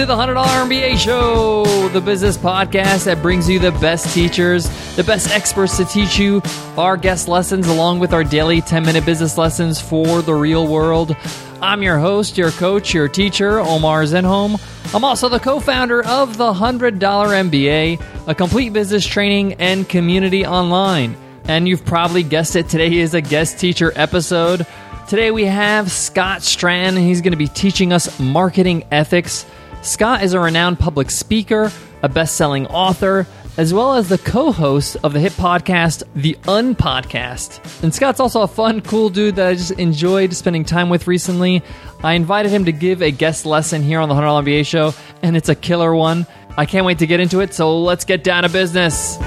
to the $100 MBA Show, the business podcast that brings you the best teachers, the best experts to teach you our guest lessons, along with our daily 10 minute business lessons for the real world. I'm your host, your coach, your teacher, Omar Zenhom. I'm also the co founder of the $100 MBA, a complete business training and community online. And you've probably guessed it, today is a guest teacher episode. Today we have Scott Stratten. He's going to be teaching us marketing ethics. Scott is a renowned public speaker, a best selling author, as well as the co host of the hit podcast, The Unpodcast. And Scott's also a fun, cool dude that I just enjoyed spending time with recently. I invited him to give a guest lesson here on the $100 MBA show, and it's a killer one. I can't wait to get into it, so let's get down to business.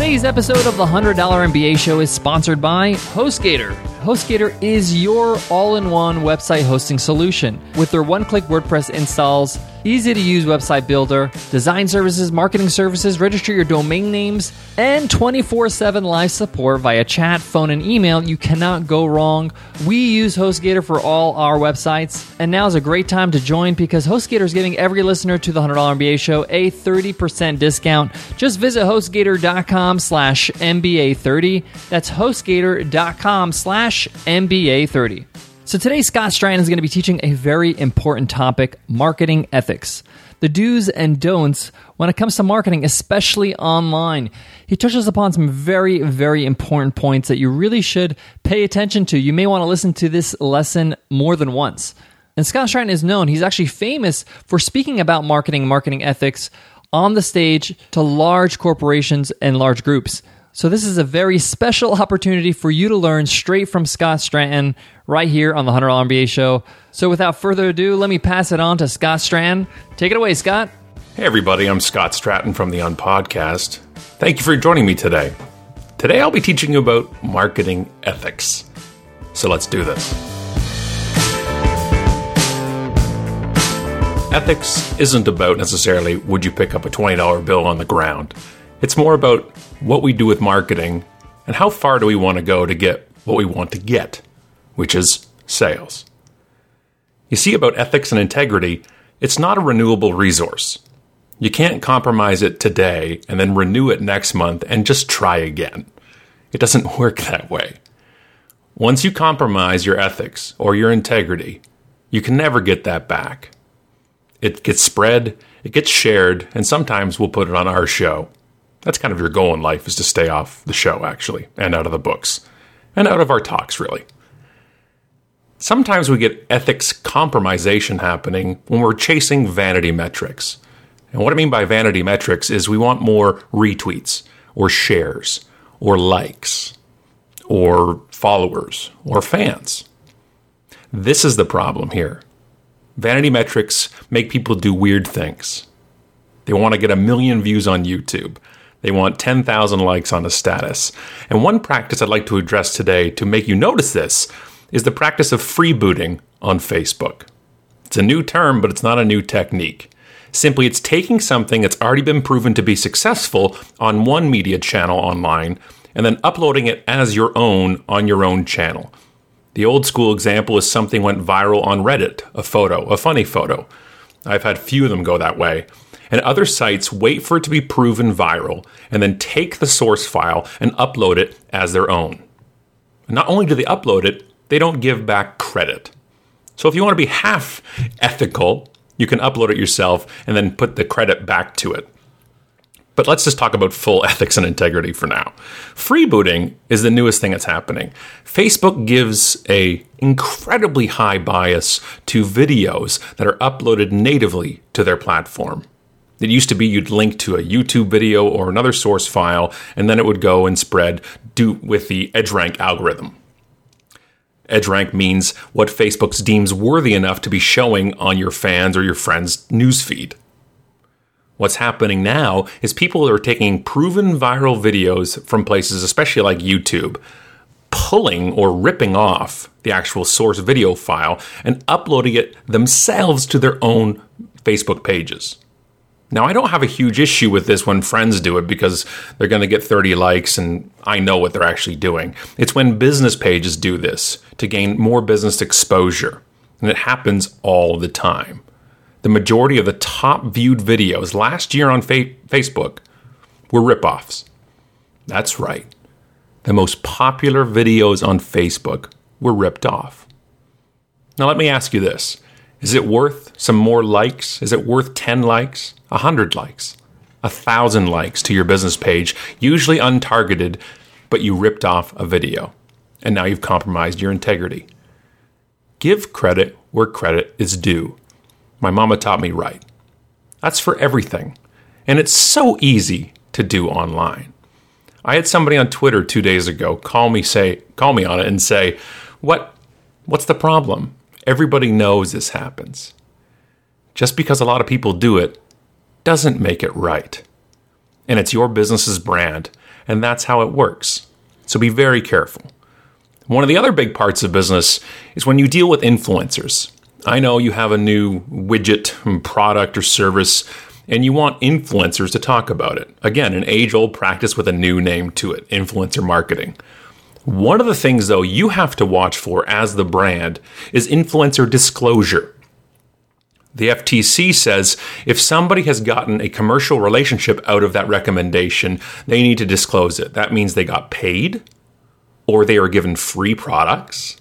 Today's episode of the $100 MBA show is sponsored by HostGator. HostGator is your all in one website hosting solution. With their one click WordPress installs, easy to use website builder, design services, marketing services, register your domain names, and 24 7 live support via chat, phone, and email, you cannot go wrong. We use HostGator for all our websites, and now is a great time to join because HostGator is giving every listener to the $100 MBA show a 30% discount. Just visit HostGator.com slash MBA30. That's HostGator.com slash MBA30. So today, Scott Stratten is going to be teaching a very important topic marketing ethics. The do's and don'ts when it comes to marketing, especially online. He touches upon some very, very important points that you really should pay attention to. You may want to listen to this lesson more than once. And Scott Stratten is known, he's actually famous for speaking about marketing, marketing ethics on the stage to large corporations and large groups. So, this is a very special opportunity for you to learn straight from Scott Stratten right here on the $100 MBA show. So, without further ado, let me pass it on to Scott Stratten. Take it away, Scott. Hey, everybody, I'm Scott Stratten from the Unpodcast. Thank you for joining me today. Today, I'll be teaching you about marketing ethics. So, let's do this. Ethics isn't about necessarily would you pick up a $20 bill on the ground. It's more about what we do with marketing and how far do we want to go to get what we want to get, which is sales. You see, about ethics and integrity, it's not a renewable resource. You can't compromise it today and then renew it next month and just try again. It doesn't work that way. Once you compromise your ethics or your integrity, you can never get that back. It gets spread, it gets shared, and sometimes we'll put it on our show. That's kind of your goal in life is to stay off the show, actually, and out of the books, and out of our talks, really. Sometimes we get ethics compromisation happening when we're chasing vanity metrics. And what I mean by vanity metrics is we want more retweets, or shares, or likes, or followers, or fans. This is the problem here. Vanity metrics make people do weird things. They want to get a million views on YouTube. They want 10,000 likes on a status. And one practice I'd like to address today to make you notice this is the practice of freebooting on Facebook. It's a new term, but it's not a new technique. Simply, it's taking something that's already been proven to be successful on one media channel online and then uploading it as your own on your own channel. The old school example is something went viral on Reddit, a photo, a funny photo. I've had few of them go that way. And other sites wait for it to be proven viral and then take the source file and upload it as their own. not only do they upload it, they don't give back credit. So if you want to be half ethical, you can upload it yourself and then put the credit back to it. But let's just talk about full ethics and integrity for now. Freebooting is the newest thing that's happening. Facebook gives a incredibly high bias to videos that are uploaded natively to their platform. It used to be you'd link to a YouTube video or another source file, and then it would go and spread do with the EdgeRank algorithm. EdgeRank means what Facebook deems worthy enough to be showing on your fans or your friends' newsfeed. What's happening now is people are taking proven viral videos from places, especially like YouTube, pulling or ripping off the actual source video file and uploading it themselves to their own Facebook pages. Now, I don't have a huge issue with this when friends do it because they're going to get 30 likes and I know what they're actually doing. It's when business pages do this to gain more business exposure. And it happens all the time. The majority of the top viewed videos last year on fa- Facebook were ripoffs. That's right. The most popular videos on Facebook were ripped off. Now, let me ask you this Is it worth some more likes? Is it worth 10 likes, 100 likes, 1,000 likes to your business page, usually untargeted, but you ripped off a video and now you've compromised your integrity? Give credit where credit is due. My mama taught me right. That's for everything. And it's so easy to do online. I had somebody on Twitter 2 days ago call me say call me on it and say, "What what's the problem? Everybody knows this happens. Just because a lot of people do it doesn't make it right. And it's your business's brand, and that's how it works. So be very careful. One of the other big parts of business is when you deal with influencers. I know you have a new widget, product, or service, and you want influencers to talk about it. Again, an age old practice with a new name to it influencer marketing. One of the things, though, you have to watch for as the brand is influencer disclosure. The FTC says if somebody has gotten a commercial relationship out of that recommendation, they need to disclose it. That means they got paid, or they are given free products,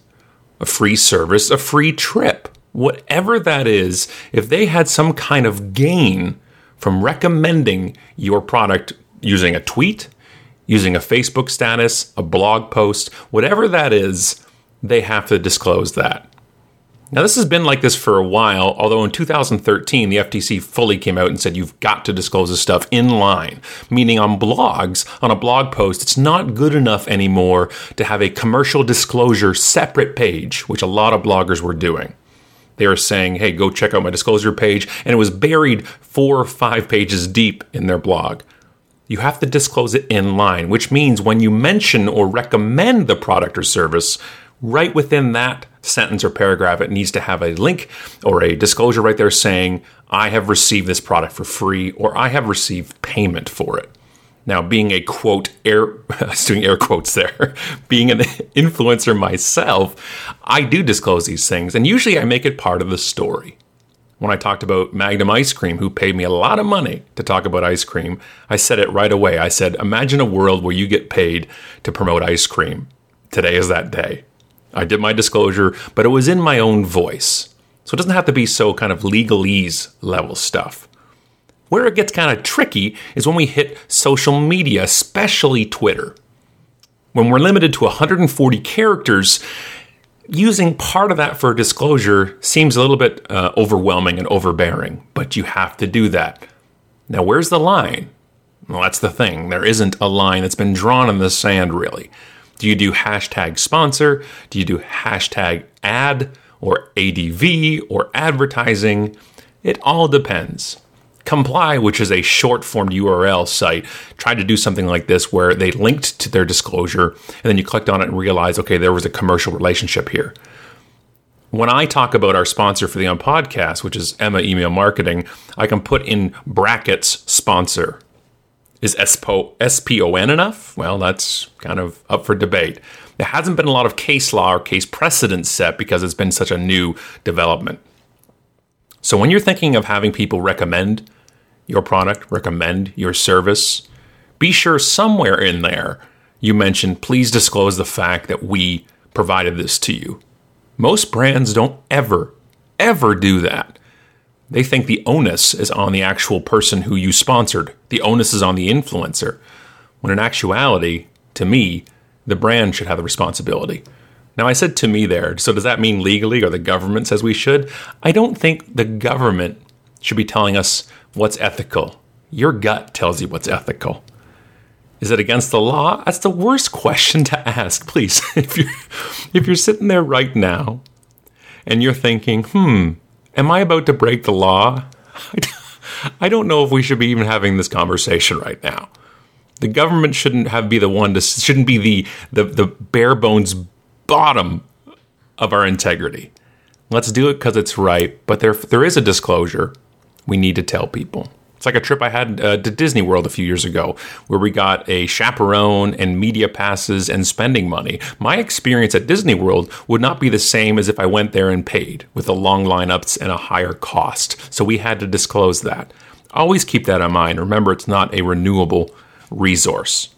a free service, a free trip. Whatever that is, if they had some kind of gain from recommending your product using a tweet, using a Facebook status, a blog post, whatever that is, they have to disclose that. Now, this has been like this for a while, although in 2013, the FTC fully came out and said you've got to disclose this stuff in line, meaning on blogs, on a blog post, it's not good enough anymore to have a commercial disclosure separate page, which a lot of bloggers were doing. They were saying, hey, go check out my disclosure page, and it was buried four or five pages deep in their blog. You have to disclose it in line, which means when you mention or recommend the product or service, right within that sentence or paragraph, it needs to have a link or a disclosure right there saying, I have received this product for free or I have received payment for it. Now, being a quote, air, doing air quotes there, being an influencer myself, I do disclose these things, and usually I make it part of the story. When I talked about Magnum Ice Cream, who paid me a lot of money to talk about ice cream, I said it right away. I said, Imagine a world where you get paid to promote ice cream. Today is that day. I did my disclosure, but it was in my own voice. So it doesn't have to be so kind of legalese level stuff. Where it gets kind of tricky is when we hit social media, especially Twitter. When we're limited to 140 characters, using part of that for disclosure seems a little bit uh, overwhelming and overbearing, but you have to do that. Now, where's the line? Well, that's the thing. There isn't a line that's been drawn in the sand, really. Do you do hashtag sponsor? Do you do hashtag ad or ADV or advertising? It all depends. CMP.LY, which is a short form URL site, tried to do something like this where they linked to their disclosure and then you clicked on it and realized, okay, there was a commercial relationship here. When I talk about our sponsor for the Unpodcast, which is Emma Email Marketing, I can put in brackets sponsor is SPON enough? Well, that's kind of up for debate. There hasn't been a lot of case law or case precedent set because it's been such a new development. So when you're thinking of having people recommend your product, recommend your service, be sure somewhere in there you mention, please disclose the fact that we provided this to you. Most brands don't ever, ever do that. They think the onus is on the actual person who you sponsored. The onus is on the influencer. When in actuality, to me, the brand should have the responsibility. Now, I said to me there, so does that mean legally or the government says we should? I don't think the government should be telling us what's ethical. Your gut tells you what's ethical. Is it against the law? That's the worst question to ask. Please, if you're if you're sitting there right now and you're thinking, "Hmm, am I about to break the law? I don't know if we should be even having this conversation right now. The government shouldn't have be the one to shouldn't be the the, the bare bones bottom of our integrity. Let's do it because it's right, but there there is a disclosure we need to tell people. It's like a trip I had uh, to Disney World a few years ago, where we got a chaperone and media passes and spending money. My experience at Disney World would not be the same as if I went there and paid, with the long lineups and a higher cost. So we had to disclose that. Always keep that in mind. Remember, it's not a renewable resource.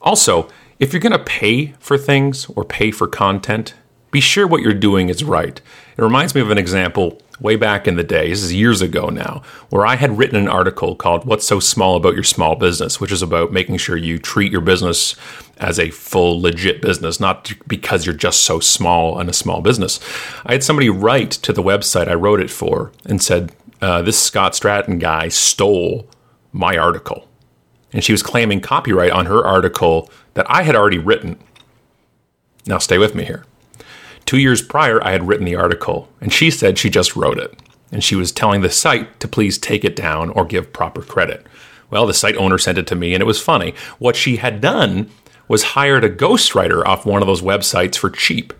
Also, if you're going to pay for things or pay for content, be sure what you're doing is right. It reminds me of an example way back in the day, this is years ago now, where I had written an article called What's So Small About Your Small Business, which is about making sure you treat your business as a full, legit business, not because you're just so small and a small business. I had somebody write to the website I wrote it for and said, uh, This Scott Stratten guy stole my article. And she was claiming copyright on her article that I had already written. Now, stay with me here. Two years prior, I had written the article, and she said she just wrote it. And she was telling the site to please take it down or give proper credit. Well, the site owner sent it to me, and it was funny. What she had done was hired a ghostwriter off one of those websites for cheap.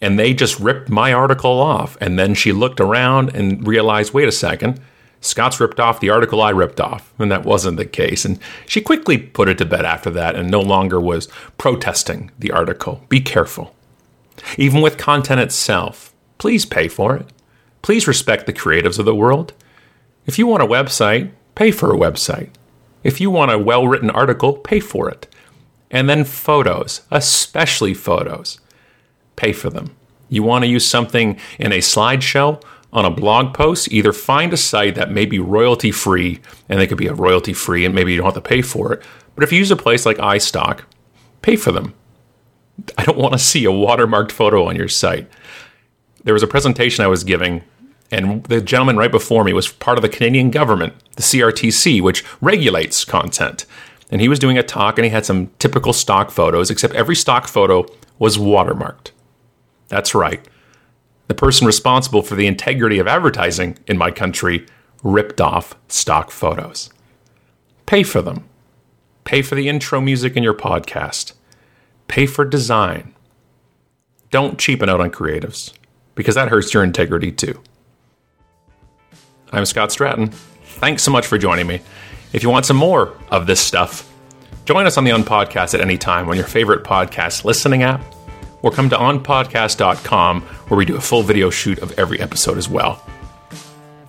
And they just ripped my article off. And then she looked around and realized wait a second, Scott's ripped off the article I ripped off. And that wasn't the case. And she quickly put it to bed after that and no longer was protesting the article. Be careful. Even with content itself, please pay for it. Please respect the creatives of the world. If you want a website, pay for a website. If you want a well written article, pay for it. And then photos, especially photos, pay for them. You want to use something in a slideshow, on a blog post, either find a site that may be royalty free, and they could be a royalty free, and maybe you don't have to pay for it. But if you use a place like iStock, pay for them. I don't want to see a watermarked photo on your site. There was a presentation I was giving, and the gentleman right before me was part of the Canadian government, the CRTC, which regulates content. And he was doing a talk, and he had some typical stock photos, except every stock photo was watermarked. That's right. The person responsible for the integrity of advertising in my country ripped off stock photos. Pay for them. Pay for the intro music in your podcast. Pay for design. Don't cheapen out on creatives, because that hurts your integrity too. I'm Scott Stratten. Thanks so much for joining me. If you want some more of this stuff, join us on the Unpodcast at any time on your favorite podcast listening app, or come to unpodcast.com where we do a full video shoot of every episode as well.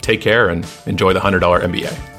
Take care and enjoy the $100 MBA.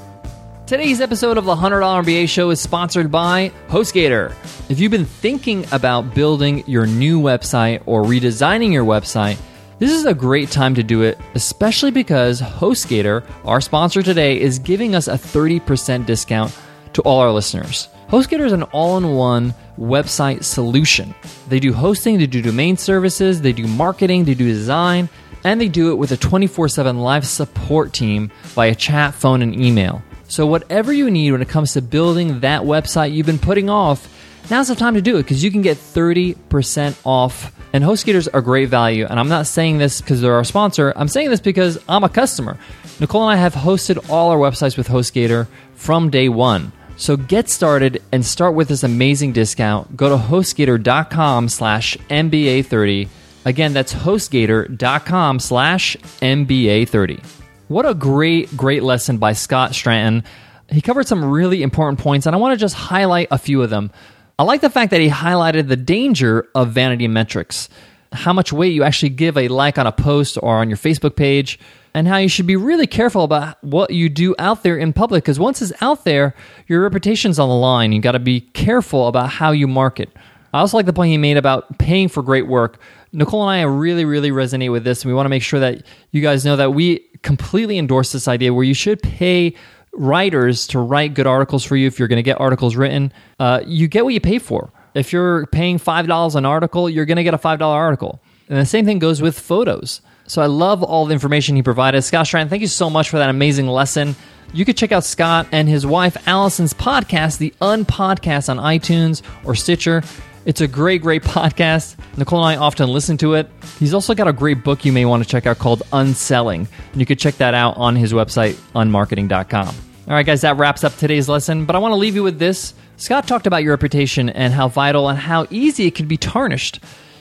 Today's episode of the $100 MBA show is sponsored by HostGator. If you've been thinking about building your new website or redesigning your website, this is a great time to do it, especially because HostGator, our sponsor today, is giving us a 30% discount to all our listeners. HostGator is an all in one website solution. They do hosting, they do domain services, they do marketing, they do design, and they do it with a 24 7 live support team via chat, phone, and email. So, whatever you need when it comes to building that website you've been putting off, now's the time to do it because you can get 30% off. And HostGator's are great value. And I'm not saying this because they're our sponsor, I'm saying this because I'm a customer. Nicole and I have hosted all our websites with HostGator from day one. So get started and start with this amazing discount. Go to hostgator.com slash MBA30. Again, that's hostgator.com slash MBA30. What a great, great lesson by Scott Stratten. He covered some really important points, and I want to just highlight a few of them. I like the fact that he highlighted the danger of vanity metrics, how much weight you actually give a like on a post or on your Facebook page, and how you should be really careful about what you do out there in public because once it's out there, your reputation's on the line. You got to be careful about how you market. I also like the point he made about paying for great work. Nicole and I really, really resonate with this, and we want to make sure that you guys know that we completely endorse this idea where you should pay writers to write good articles for you if you're going to get articles written. Uh, you get what you pay for. If you're paying $5 an article, you're going to get a $5 article. And the same thing goes with photos. So I love all the information he provided. Scott Stratten, thank you so much for that amazing lesson. You could check out Scott and his wife Alison's podcast, The Unpodcast, on iTunes or Stitcher. It's a great, great podcast. Nicole and I often listen to it. He's also got a great book you may want to check out called Unselling. And you could check that out on his website, unmarketing.com. All right, guys, that wraps up today's lesson. But I want to leave you with this. Scott talked about your reputation and how vital and how easy it can be tarnished.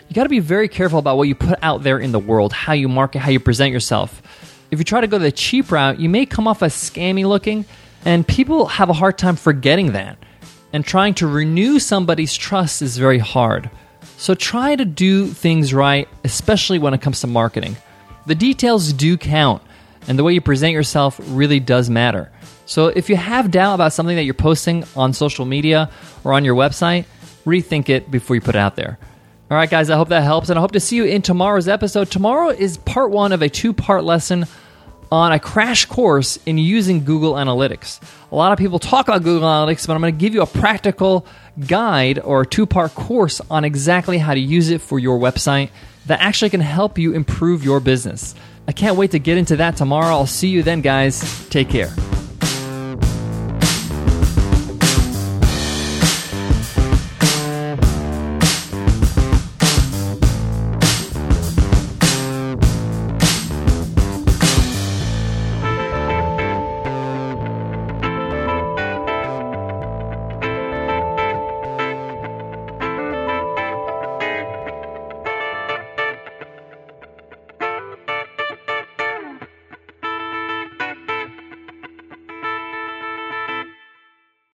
You got to be very careful about what you put out there in the world, how you market, how you present yourself. If you try to go the cheap route, you may come off as scammy looking, and people have a hard time forgetting that. And trying to renew somebody's trust is very hard. So try to do things right, especially when it comes to marketing. The details do count, and the way you present yourself really does matter. So if you have doubt about something that you're posting on social media or on your website, rethink it before you put it out there. All right, guys, I hope that helps, and I hope to see you in tomorrow's episode. Tomorrow is part one of a two part lesson on a crash course in using Google Analytics. A lot of people talk about Google Analytics, but I'm going to give you a practical guide or two part course on exactly how to use it for your website that actually can help you improve your business. I can't wait to get into that tomorrow. I'll see you then, guys. Take care.